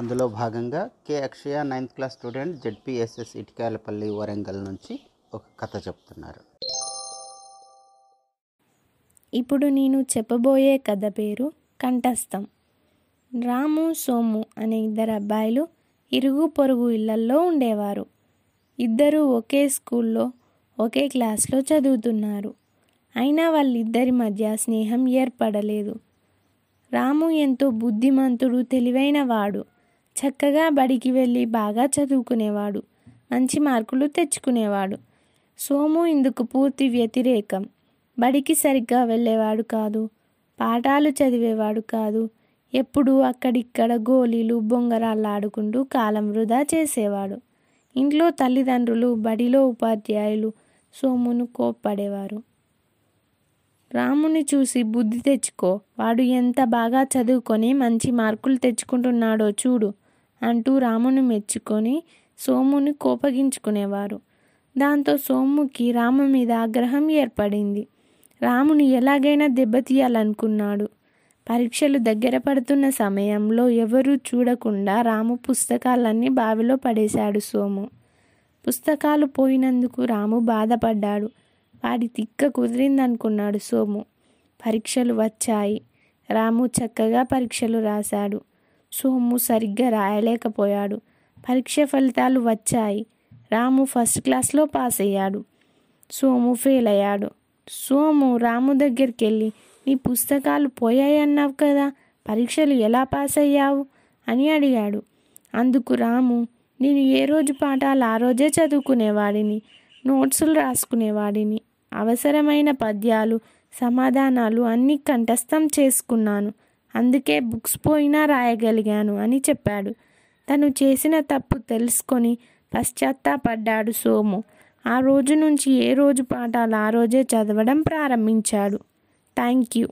అందులో భాగంగా K Akshaya ninth class student ZPSS Itikalapalli Warangal నుంచి ఒక కథ చెప్తున్నారు. ఇప్పుడు నేను చెప్పబోయే కథ పేరు కంఠస్థం. రాము సోము అనే ఇద్దరు అబ్బాయిలు ఇరుగు పొరుగు ఇళ్ళల్లో ఉండేవారు. ఇద్దరూ ఒకే స్కూల్లో ఒకే క్లాస్లో చదువుతున్నారు. అయినా వాళ్ళిద్దరి మధ్య స్నేహం ఏర్పడలేదు. రాము ఎంతో బుద్ధిమంతుడు తెలివైన వాడు. చక్కగా బడికి వెళ్ళి బాగా చదువుకునేవాడు. మంచి మార్కులు తెచ్చుకునేవాడు. సోము ఇందుకు పూర్తి వ్యతిరేకం. బడికి సరిగ్గా వెళ్ళేవాడు కాదు. పాఠాలు చదివేవాడు కాదు. ఎప్పుడూ అక్కడిక్కడ గోళీలు బొంగరాళ్ళు ఆడుకుంటూ కాలం వృధా చేసేవాడు. ఇంట్లో తల్లిదండ్రులు బడిలో ఉపాధ్యాయులు సోమును కోప్పడేవారు. రాముని చూసి బుద్ధి తెచ్చుకో. వాడు ఎంత బాగా చదువుకొని మంచి మార్కులు తెచ్చుకుంటున్నాడో చూడు. అంటూ రామును మెచ్చుకొని సోముని కోపగించుకునేవారు. దాంతో సోముకి రాము మీద ఆగ్రహం ఏర్పడింది. రాముని ఎలాగైనా దెబ్బతీయాలనుకున్నాడు. పరీక్షలు దగ్గర పడుతున్న సమయంలో ఎవరూ చూడకుండా రాము పుస్తకాలన్నీ బావిలో పడేశాడు సోము. పుస్తకాలు పోయినందుకు రాము బాధపడ్డాడు. వాడి తిక్క కుదిరిందనుకున్నాడు సోము. పరీక్షలు వచ్చాయి. రాము చక్కగా పరీక్షలు రాశాడు. సోము సరిగ్గా రాయలేకపోయాడు. పరీక్ష ఫలితాలు వచ్చాయి. రాము ఫస్ట్ క్లాస్లో పాస్ అయ్యాడు. సోము ఫెయిల్ అయ్యాడు. సోము రాము దగ్గరికి వెళ్ళి నీ పుస్తకాలు పోయాయన్నావు కదా పరీక్షలు ఎలా పాస్ అయ్యావు? అని అడిగాడు. అందుకు రాము నేను ఏ రోజు పాఠాలు ఆ రోజే చదువుకునేవాడిని నోట్సులు రాసుకునేవాడిని అవసరమైన పద్యాలు సమాధానాలు అన్నీ కంఠస్థం చేసుకున్నాను. అందుకే బుక్స్ పోయినా రాయగలిగాను అని చెప్పాడు. తను చేసిన తప్పు తెలుసుకొని పశ్చాత్తాపడ్డాడు సోము. ఆ రోజు నుంచి ఏ రోజు పాఠాలు ఆ రోజే చదవడం ప్రారంభించాడు. Thank you.